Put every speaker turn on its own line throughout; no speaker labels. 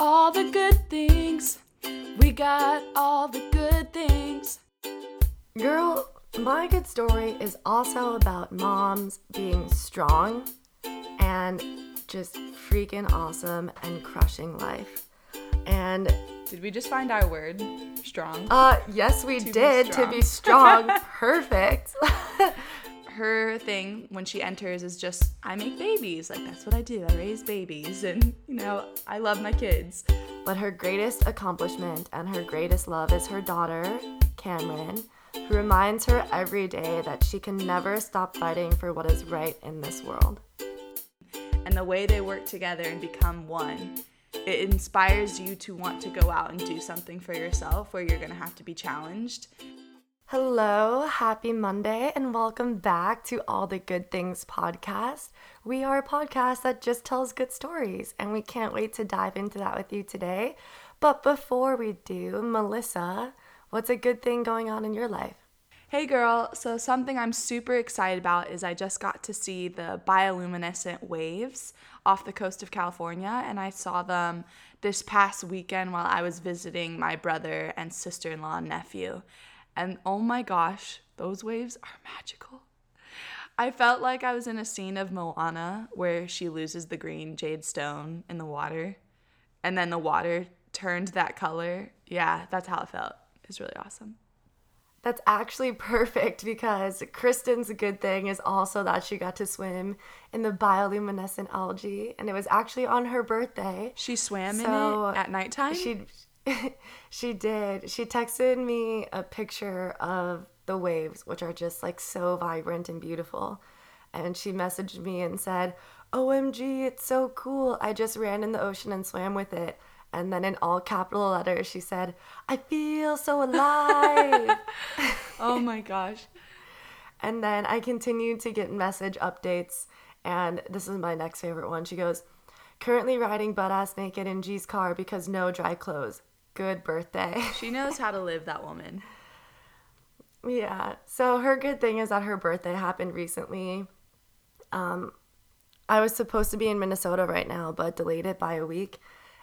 all the good things. We got all the good things.
Girl, my good story is also about moms being strong and just freaking awesome and crushing life. And
Did we just find our word? Strong.
uh yes, we
be
did to be strong. Perfect.
Her thing when she enters is just, I make babies. Like, that's what I do. I raise babies. And, you know, I love my kids.
but her greatest accomplishment and her greatest love is her daughter, Cameron, who reminds her every day that she can never stop fighting for what is right in this world.
and the way they work together and become one it inspires you to want to go out and do something for yourself where you're going to have to be challenged
Hello, happy Monday, and welcome back to All the Good Things podcast. We are a podcast that just tells good stories, and we can't wait to dive into that with you today. But before we do, Melissa, what's a good thing going on in your life?
hey girl so something i'm super excited about is i just got to see the bioluminescent waves off the coast of california and i saw them this past weekend while i was visiting my brother and sister-in-law and nephew and oh my gosh those waves are magical I felt like I was in a scene of Moana where she loses the green jade stone in the water and then the water turned that color. Yeah, that's how it felt. It's really awesome.
That's actually perfect because Kristen's good thing is also that she got to swim in the bioluminescent algae, and it was actually on her birthday.
She swam
So,
in it at nighttime.
She she did. She texted me a picture of the waves, which are just like so vibrant and beautiful. And she messaged me and said, "OMG, it's so cool. I just ran in the ocean and swam with it." And then in all capital letters, she said, "I feel so alive."
oh my gosh.
And then I continued to get message updates, and this is my next favorite one. She goes, Currently riding butt ass naked in G's car because no dry clothes. Good birthday.
She knows how to live, that woman.
yeah. So her good thing is that her birthday happened recently. Um, I was supposed to be in Minnesota right now, but delayed it by a week.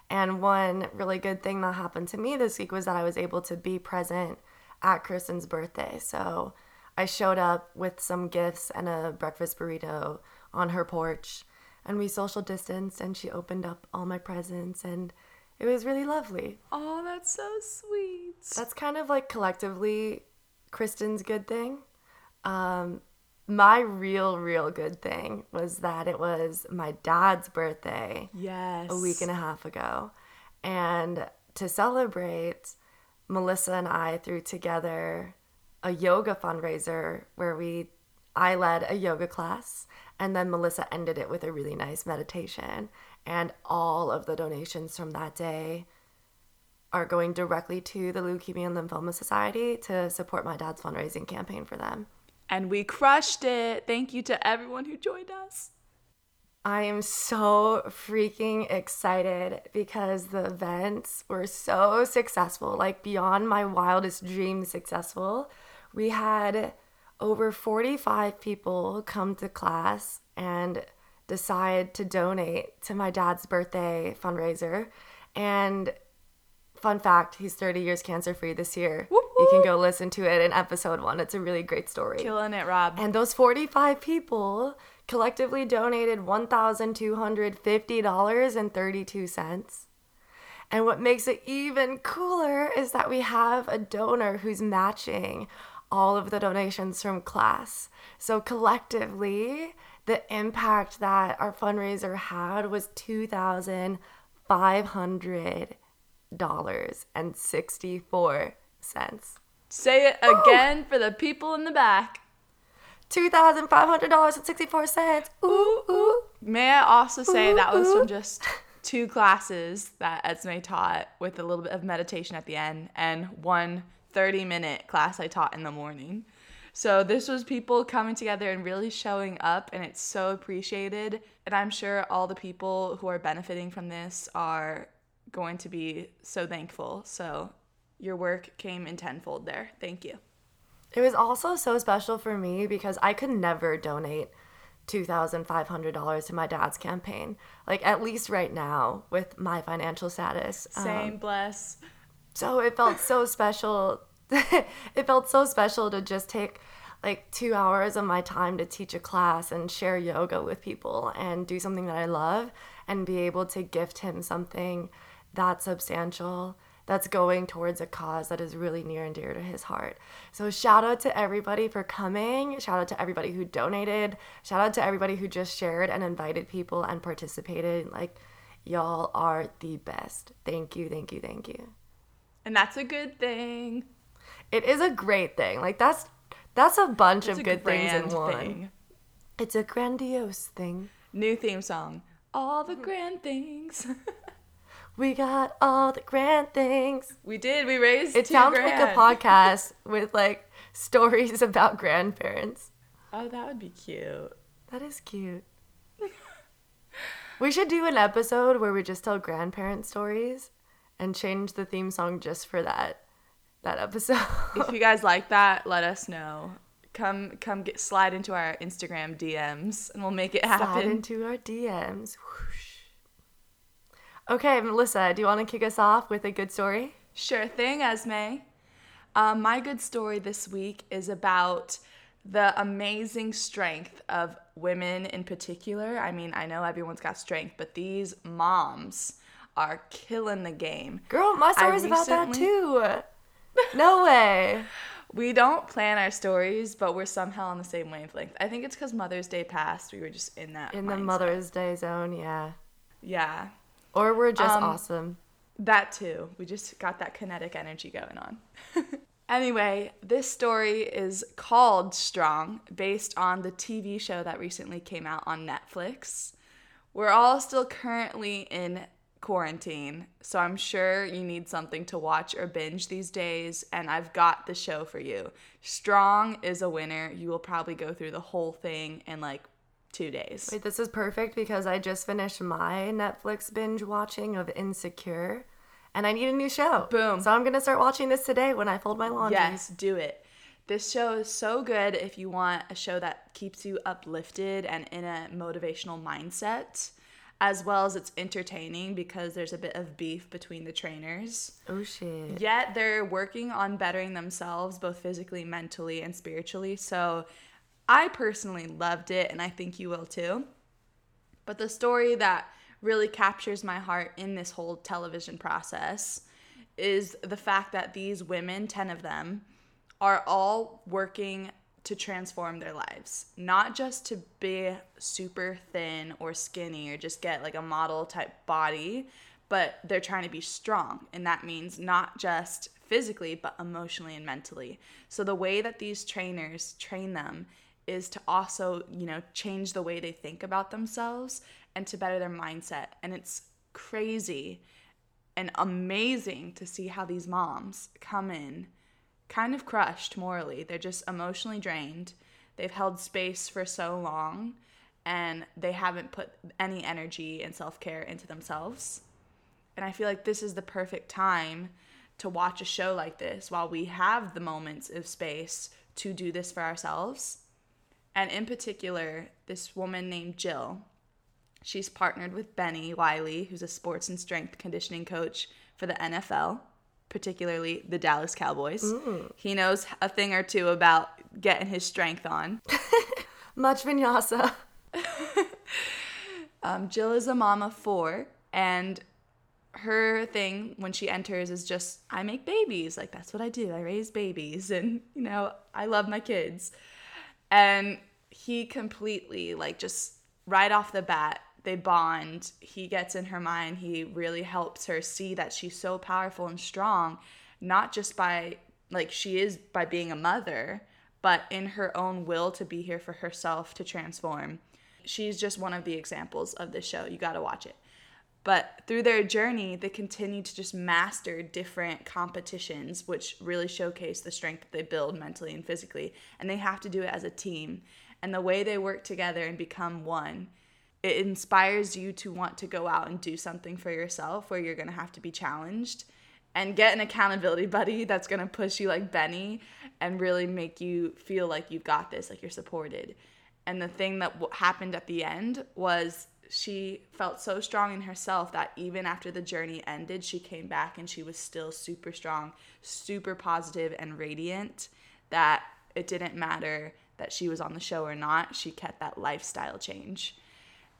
And one really good thing that happened to me this week was that I was able to be present at Kristen's birthday. So I showed up with some gifts and a breakfast burrito on her porch, and we social distanced, and she opened up all my presents, and it was really lovely.
Oh, that's so sweet.
That's kind of like collectively Kristen's good thing. Um, my real, real good thing was that it was my dad's birthday
yes.
a week and a half ago. And to celebrate, Melissa and I threw together a yoga fundraiser where we I led a yoga class and then Melissa ended it with a really nice meditation and all of the donations from that day are going directly to the Leukemia and Lymphoma Society to support my dad's fundraising campaign for them.
And we crushed it. Thank you to everyone who joined us.
I am so freaking excited because the events were so successful, like beyond my wildest dreams successful. We had over 45 people come to class and decide to donate to my dad's birthday fundraiser. And fun fact, he's 30 years cancer free this year. You can go listen to it in episode one. It's a really great story.
Killing it, Rob.
And those 45 people collectively donated $1,250.32. And what makes it even cooler is that we have a donor who's matching all of the donations from class. So collectively, the impact that our fundraiser had was $2,500.64.
Say it again for the people in the back.
$2,500.64. Ooh, ooh.
May I also say that was
Ooh.
from just two classes that Esme taught with a little bit of meditation at the end and one 30 minute class I taught in the morning. So this was people coming together and really showing up and it's so appreciated. And I'm sure all the people who are benefiting from this are going to be so thankful. So your work came in tenfold there. Thank you.
It was also so special for me because I could never donate $2,500 to my dad's campaign. Like, at least right now with my financial status.
Same,
Um,
bless.
So it felt so special. it felt so special to just take like two hours of my time to teach a class and share yoga with people and do something that I love and be able to gift him something that substantial that's going towards a cause that is really near and dear to his heart. So shout out to everybody for coming. Shout out to everybody who donated. Shout out to everybody who just shared and invited people and participated. Like y'all are the best. Thank you, thank you, thank you.
And that's a good thing.
It is a great thing. Like that's that's a bunch
It's
of
a
good things in one.
thing.
It's a grandiose thing.
New theme song. All the grand things.
We got all the grand things.
we did. We raised.
It sounds like a podcast with like stories about grandparents.
Oh, that would be cute.
That is cute. we should do an episode where we just tell grandparent stories and change the theme song just for that that episode.
if you guys like that, let us know. Come, come, get slide into our Instagram DMs, and we'll make it happen.
Slide into our DMs. Whoosh. Okay, Melissa, do you want to kick us off with a good story?
Sure thing, Esme. Um, my good story this week is about the amazing strength of women in particular. I mean, I know everyone's got strength, but these moms are killing the game.
Girl, my story's about that too. No way.
We don't plan our stories, but we're somehow on the same wavelength. I think it's because Mother's Day passed. We were just in that.
In the. Mother's Day zone, yeah.
Yeah,
Or we're just
Um,
awesome.
That too. We just got that kinetic energy going on. anyway, this story is called Strong, based on the TV show that recently came out on Netflix. We're all still currently in quarantine, so I'm sure you need something to watch or binge these days, and I've got the show for you. Strong is a winner. You will probably go through the whole thing in like two days.
Wait, this is perfect because I just finished my Netflix binge watching of Insecure and I need a new show.
Boom.
So I'm going to start watching this today when I fold my laundry.
Yes, do it. This show is so good if you want a show that keeps you uplifted and in a motivational mindset, as well as it's entertaining because there's a bit of beef between the trainers.
Oh shit.
Yet they're working on bettering themselves both physically, mentally, and spiritually. So I personally loved it, and I think you will too. But the story that really captures my heart in this whole television process is the fact that these women, 10 of them, are all working to transform their lives. Not just to be super thin or skinny or just get like a model type body, but they're trying to be strong. And that means not just physically, but emotionally and mentally. So the way that these trainers train them is to also, you know, change the way they think about themselves and to better their mindset. And it's crazy and amazing to see how these moms come in kind of crushed morally. They're just emotionally drained. They've held space for so long and they haven't put any energy and self care into themselves. And I feel like this is the perfect time to watch a show like this while we have the moments of space to do this for ourselves. And in particular, this woman named Jill, she's partnered with Benny Wiley, who's a sports and strength conditioning coach for the NFL, particularly the Dallas Cowboys. He knows a thing or two about getting his strength on.
Much vinyasa.
Um, Jill is a mom of four, and her thing when she enters is just, I make babies. Like, that's what I do. I raise babies, and, you know, I love my kids. And he completely, like, just right off the bat, they bond. He gets in her mind. He really helps her see that she's so powerful and strong, not just by, like, she is by being a mother, but in her own will to be here for herself to transform she's just one of the examples of this show. You got to watch it. But through their journey, they continue to just master different competitions, which really showcase the strength that they build mentally and physically. And they have to do it as a team. And the way they work together and become one, it inspires you to want to go out and do something for yourself where you're going to have to be challenged and get an accountability buddy that's going to push you like Benny and really make you feel like you've got this, like you're supported. And the thing that w- happened at the end was she felt so strong in herself that even after the journey ended, she came back and she was still super strong, super positive and radiant that it didn't matter that she was on the show or not. She kept that lifestyle change.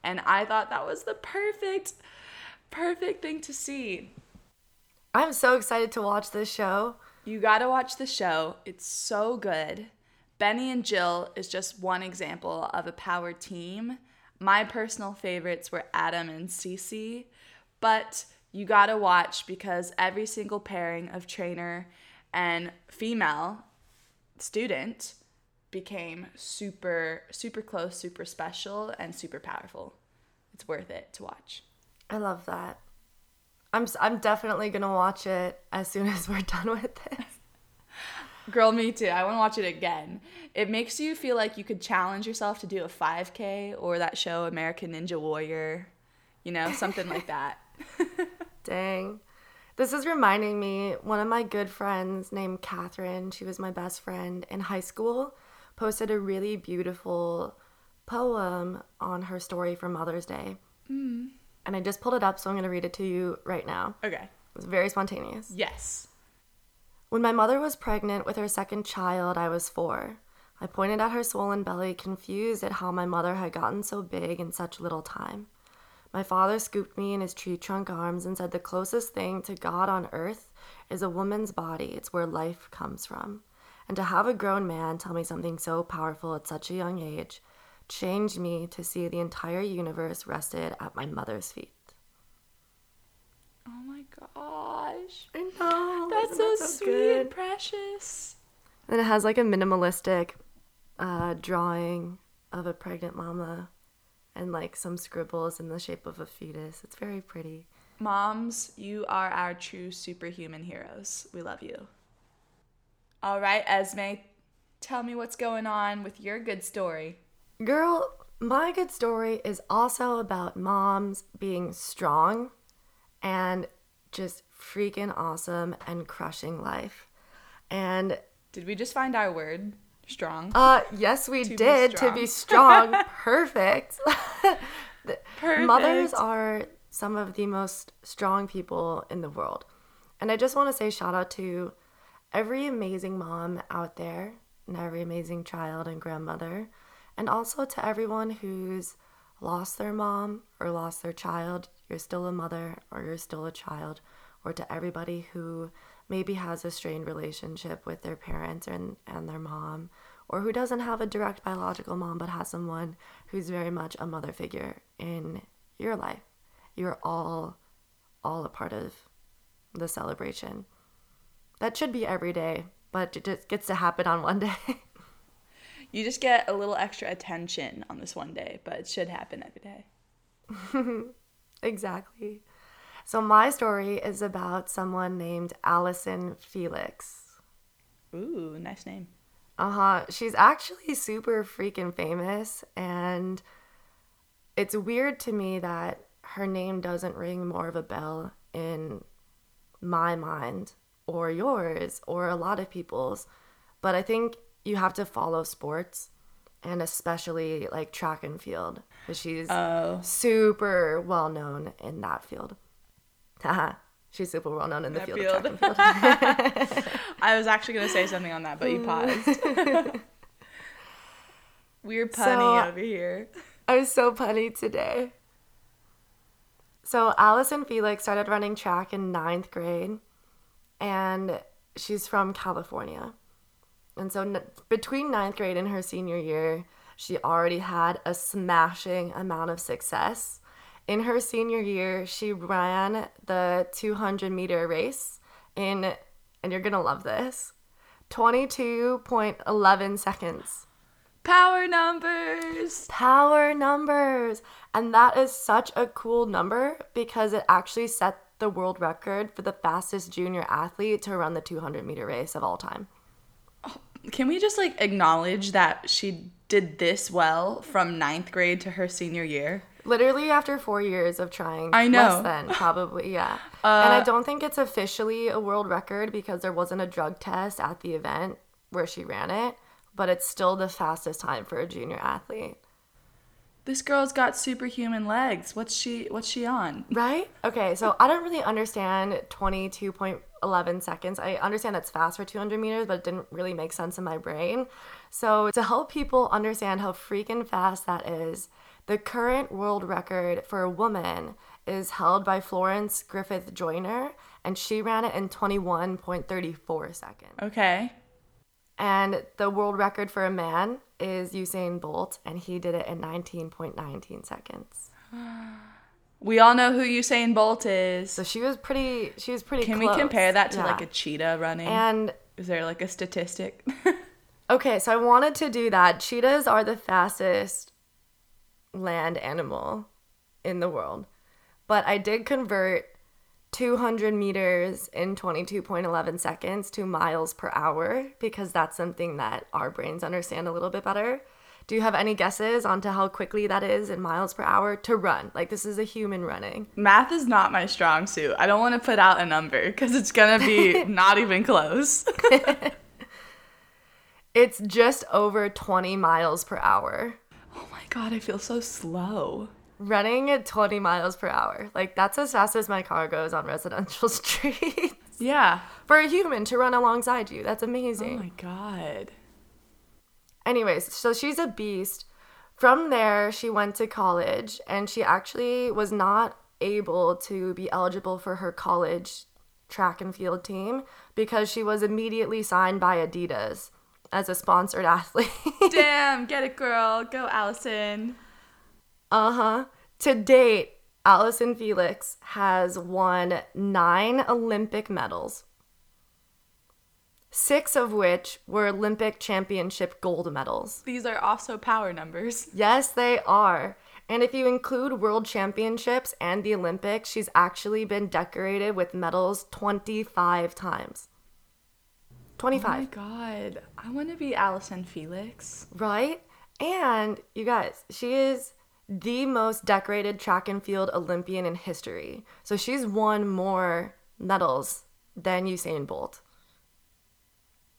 And I thought that was the perfect, perfect thing to see.
I'm so excited to watch this show.
You gotta watch the show. It's so good. Benny and Jill is just one example of a power team. My personal favorites were Adam and Cece, but you gotta watch because every single pairing of trainer and female student became super, super close, super special, and super powerful. It's worth it to watch.
I love that. I'm I'm definitely gonna watch it as soon as we're done with this.
Girl, me too. I want to watch it again. It makes you feel like you could challenge yourself to do a 5K or that show American Ninja Warrior, you know, something like that.
Dang. This is reminding me, one of my good friends named Catherine, she was my best friend in high school, posted a really beautiful poem on her story for Mother's Day. Mm. And I just pulled it up, so I'm going to read it to you right now.
Okay.
It was very spontaneous.
Yes.
When my mother was pregnant with her second child, I was four. I pointed at her swollen belly, confused at how my mother had gotten so big in such little time. My father scooped me in his tree trunk arms and said, The closest thing to God on earth is a woman's body. It's where life comes from. And to have a grown man tell me something so powerful at such a young age changed me to see the entire universe rested at my mother's feet.
Oh my gosh.
I know.
That's so,
that
sweet
good?
and precious.
And it has like a minimalistic uh, drawing of a pregnant mama and like some scribbles in the shape of a fetus. It's very pretty.
Moms, you are our true superhuman heroes. We love you. All right, Esme, tell me what's going on with your good story.
Girl, my good story is also about moms being strong and just freaking awesome and crushing life. And
Did we just find our word? Strong.
uh yes, we
be
did to be strong. Perfect.
Perfect.
Mothers are some of the most strong people in the world. And I just want to say shout out to every amazing mom out there and every amazing child and grandmother, and also to everyone who's lost their mom or lost their child. You're still a mother or you're still a child, or to everybody who maybe has a strained relationship with their parents and, and their mom, or who doesn't have a direct biological mom but has someone who's very much a mother figure in your life. You're all all a part of the celebration. That should be every day, but it just gets to happen on one day.
You just get a little extra attention on this one day, but it should happen every day.
exactly. So my story is about someone named Allison Felix.
Ooh, nice name.
Uh huh. She's actually super freaking famous, and it's weird to me that her name doesn't ring more of a bell in my mind or yours or a lot of people's. But I think you have to follow sports and especially like track and field because she's
Oh.
super well known in that field. She's super well known in the
That
field, of track and field.
I was actually going to say something on that, but you paused. We're punny
So-
over here.
I was so punny today. So Allison Felix started running track in ninth grade, and she's from California. And so n- between ninth grade and her senior year, she already had a smashing amount of success. In her senior year, she ran the 200 meter race in, and you're gonna love this, 22.11 seconds.
Power numbers.
Power numbers. And that is such a cool number because it actually set the world record for the fastest junior athlete to run the 200 meter race of all time.
Can we just like acknowledge that she did this well from ninth grade to her senior year?
Literally after four years of trying.
I know. Uh,
Less than, probably, yeah. and I don't think it's officially a world record because there wasn't a drug test at the event where she ran it. but it's still the fastest time for a junior athlete.
This girl's got superhuman legs. What's she what's she on?
Right? Okay, so I don't really understand 22.11 seconds. I understand that's fast for 200 meters, but it didn't really make sense in my brain. So, to help people understand how freaking fast that is, the current world record for a woman is held by Florence Griffith Joyner, and she ran it in 21.34 seconds.
Okay.
And the world record for a man is Usain Bolt, and he did it in 19.19 seconds.
We all know who Usain Bolt is.
So she was pretty. She was pretty.
Can
close.
we compare that to
Yeah.
like a cheetah running?
And
is there like a statistic?
okay, so I wanted to do that. Cheetahs are the fastest land animal in the world, but I did convert 200 meters in 22.11 seconds to miles per hour because that's something that our brains understand a little bit better. Do you have any guesses onto how quickly that is in miles per hour to run? Like this is a human running.
Math is not my strong suit. I don't want to put out a number because it's gonna be not even close.
It's just over 20 miles per hour.
oh my god, I feel so slow.
Running at 20 miles per hour. Like that's as fast as my car goes on residential streets.
Yeah.
For a human to run alongside you. That's amazing.
Oh my god.
Anyways, so she's a beast. From there, she went to college and she actually was not able to be eligible for her college track and field team because she was immediately signed by Adidas as a sponsored athlete.
Damn, get it, girl. Go, Allison.
Uh huh. To date, Allison Felix has won nine Olympic medals, six of which were Olympic championship gold medals.
These are also power numbers.
Yes, they are. And if you include world championships and the Olympics, she's actually been decorated with medals 25 times.
Oh my
25,
god. I want to be Allison Felix.
right? And you guys, she is the most decorated track and field Olympian in history. So she's won more medals than Usain Bolt.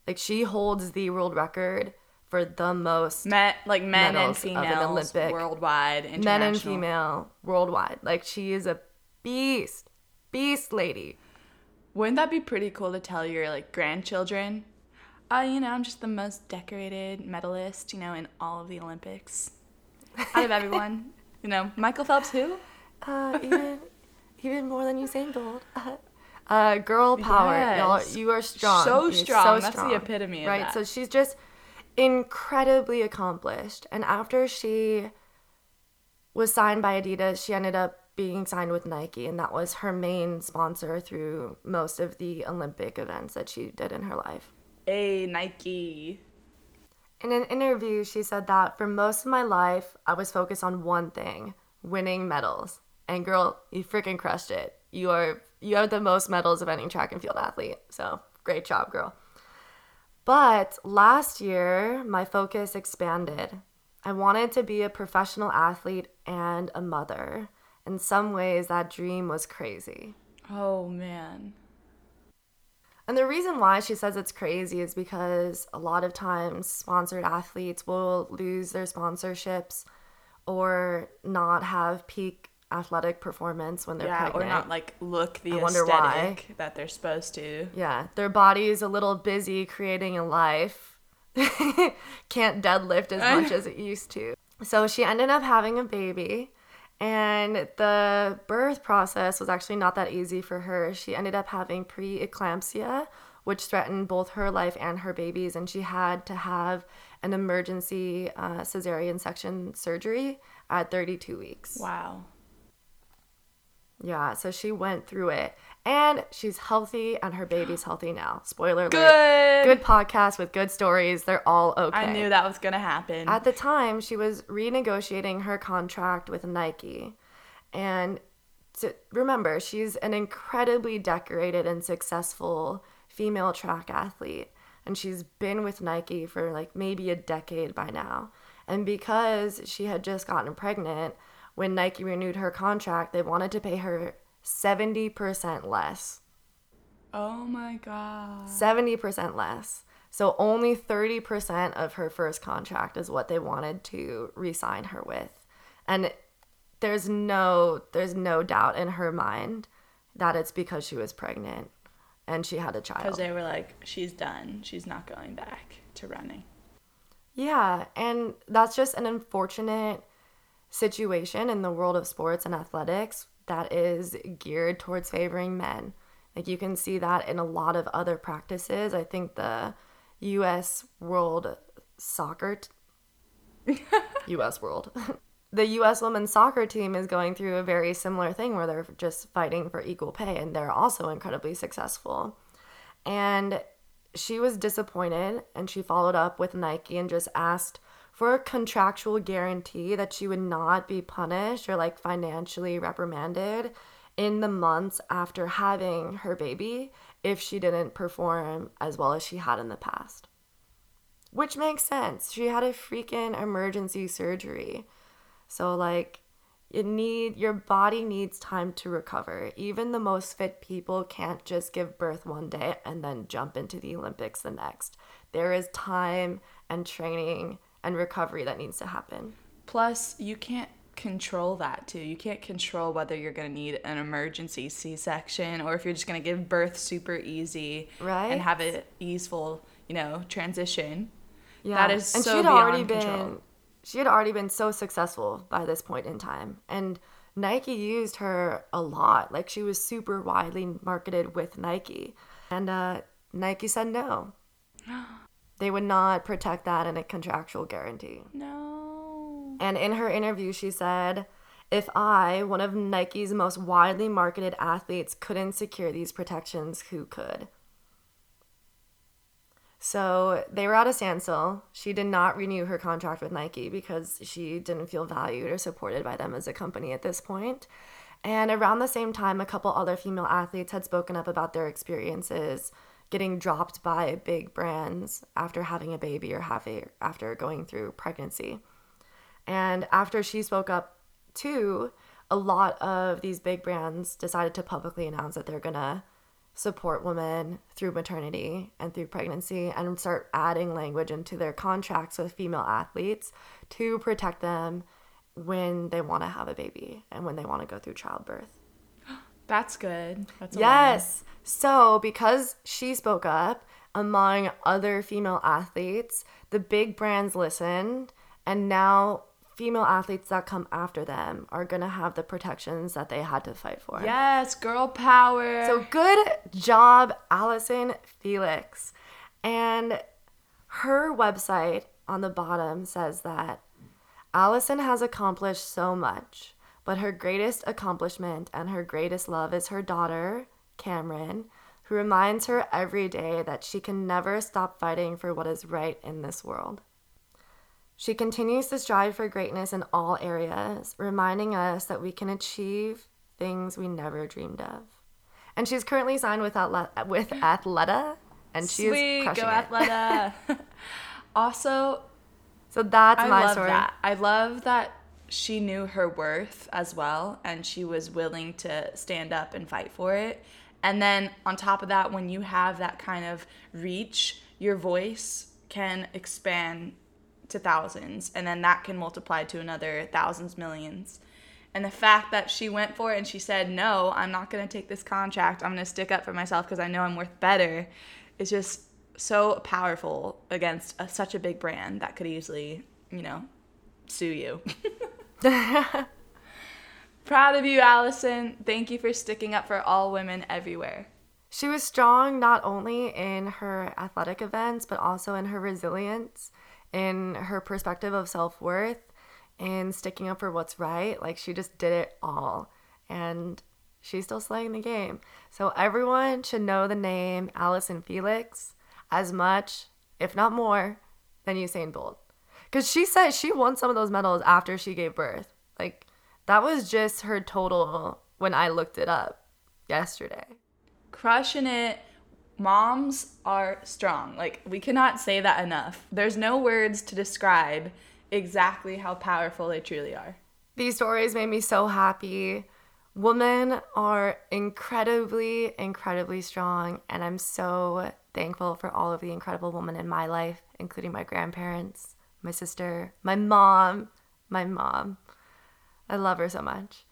Like she holds the world record for the most
Men, like men and
Medals of an Olympic-
worldwide,
men and female worldwide. Like she is a beast, beast lady.
Wouldn't that be pretty cool to tell your like grandchildren? Uh, you know, I'm just the most decorated medalist, you know, in all of the Olympics. Out of everyone. you know, Michael Phelps who?
Uh, even even more than Usain Bolt. Uh, girl power, y'all.
Yes.
You are strong.
So
You're
strong. That's the epitome
right.
that.
So she's just incredibly accomplished. And after she was signed by Adidas, she ended up being signed with Nike, and that was her main sponsor through most of the Olympic events that she did in her life.
A Nike.
In an interview, she said that for most of my life, I was focused on one thing winning medals. And girl, you freaking crushed it. You are you have the most medals of any track and field athlete. So great job, girl. But last year, my focus expanded. I wanted to be a professional athlete and a mother. In some ways, that dream was crazy.
Oh man.
And the reason why she says it's crazy is because a lot of times sponsored athletes will lose their sponsorships or not have peak athletic performance when they're
Yeah,
pregnant.
or not like look the
I wonder why.
that they're supposed to.
yeah, their body is a little busy creating a life. Can't deadlift as much as it used to. So she ended up having a baby. And the birth process was actually not that easy for her. She ended up having preeclampsia, which threatened both her life and her baby's. And she had to have an emergency uh, cesarean section surgery at 32 weeks.
Wow.
Yeah, so she went through it. And she's healthy, and her baby's healthy now. Spoiler alert.
Good.
Good podcast with good stories. They're all okay.
I knew that was gonna happen.
At the time, she was renegotiating her contract with Nike. And to, remember, she's an incredibly decorated and successful female track athlete. And she's been with Nike for like maybe a decade by now. And because she had just gotten pregnant, when Nike renewed her contract, they wanted to pay her 70% less.
oh my god.
70% less. So only 30% of her first contract is what they wanted to re-sign her with. And there's no there's no doubt in her mind that it's because she was pregnant and she had a child.
Because they were like, she's done. She's not going back to running.
Yeah, and that's just an unfortunate situation in the world of sports and athletics that is geared towards favoring men. Like you can see that in a lot of other practices. I think the US World Soccer t- US World. the US women's soccer team is going through a very similar thing where they're just fighting for equal pay and they're also incredibly successful. And she was disappointed and she followed up with Nike and just asked for a contractual guarantee that she would not be punished or like financially reprimanded in the months after having her baby if she didn't perform as well as she had in the past. Which makes sense. She had a freaking emergency surgery. So like you need your body needs time to recover. Even the most fit people can't just give birth one day and then jump into the Olympics the next. There is time and training and recovery that needs to happen.
Plus, you can't control that too. You can't control whether you're going to need an emergency C-section or if you're just going to give birth super easy
right.
and have an easeful, you know, transition.
Yeah.
That is
and
so
she'd
beyond
already
control.
been she had already been so successful by this point in time. And Nike used her a lot. Like she was super widely marketed with Nike. And uh, Nike said no. They would not protect that in a contractual guarantee.
No.
And in her interview, she said, if I, one of Nike's most widely marketed athletes, couldn't secure these protections, who could? So they were at a standstill. She did not renew her contract with Nike because she didn't feel valued or supported by them as a company at this point. And around the same time, a couple other female athletes had spoken up about their experiences getting dropped by big brands after having a baby or having, after going through pregnancy. And after she spoke up too, a lot of these big brands decided to publicly announce that they're gonna support women through maternity and through pregnancy and start adding language into their contracts with female athletes to protect them when they want to have a baby and when they want to go through childbirth.
That's good. That's
Yes. So, because she spoke up among other female athletes, the big brands listened, and now female athletes that come after them are going to have the protections that they had to fight for.
Yes, girl power.
So good job, Allison Felix. And her website on the bottom says that Allison has accomplished so much, but her greatest accomplishment and her greatest love is her daughter, Cameron, who reminds her every day that she can never stop fighting for what is right in this world. She continues to strive for greatness in all areas, reminding us that we can achieve things we never dreamed of. And she's currently signed with Athleta, with Athleta and she
Sweet,
crushing
go
it.
Athleta. also,
So that's
I
my
love
story.
that. I love that she knew her worth as well and she was willing to stand up and fight for it. And then on top of that, when you have that kind of reach, your voice can expand to thousands and then that can multiply to another thousands, millions. And the fact that she went for it and she said, No, I'm not going to take this contract. I'm going to stick up for myself because I know I'm worth better is just so powerful against a, such a big brand that could easily, you know, sue you. Proud of you, Allison. Thank you for sticking up for all women everywhere.
She was strong not only in her athletic events, but also in her resilience, in her perspective of self worth, in sticking up for what's right. Like she just did it all. And she's still slaying the game. So everyone should know the name Allison Felix as much, if not more, than Usain Bolt. Because she said she won some of those medals after she gave birth. Like that was just her total when I looked it up yesterday.
Crushing it. Moms are strong. Like, we cannot say that enough. There's no words to describe exactly how powerful they truly are.
These stories made me so happy. Women are incredibly, incredibly strong, and I'm so thankful for all of the incredible women in my life, including my grandparents, my sister, my mom, my mom. I love her so much.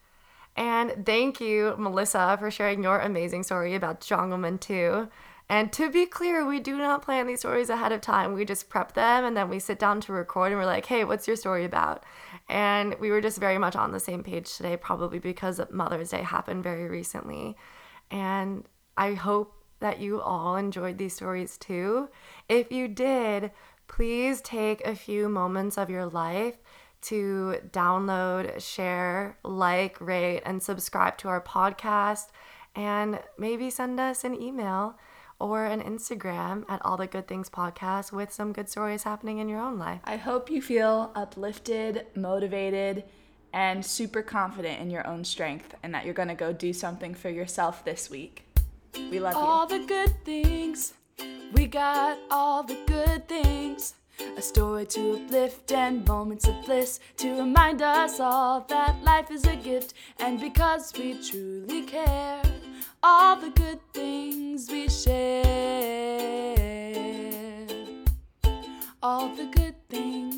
And thank you, Melissa, for sharing your amazing story about Strong Woman 2. And to be clear, we do not plan these stories ahead of time. We just prep them and then we sit down to record and we're like, hey, what's your story about? And we were just very much on the same page today, probably because Mother's Day happened very recently. And I hope that you all enjoyed these stories too. If you did, please take a few moments of your life to download, share, like, rate, and subscribe to our podcast. And maybe send us an email or an Instagram at All the Good Things Podcast with some good stories happening in your own life.
I hope you feel uplifted, motivated, and super confident in your own strength and that you're going to go do something for yourself this week. We love
all you. All the good things. We got all the good things. A story to uplift and moments of bliss to remind us all that life is a gift. And because we truly care, all the good things we share. All the good things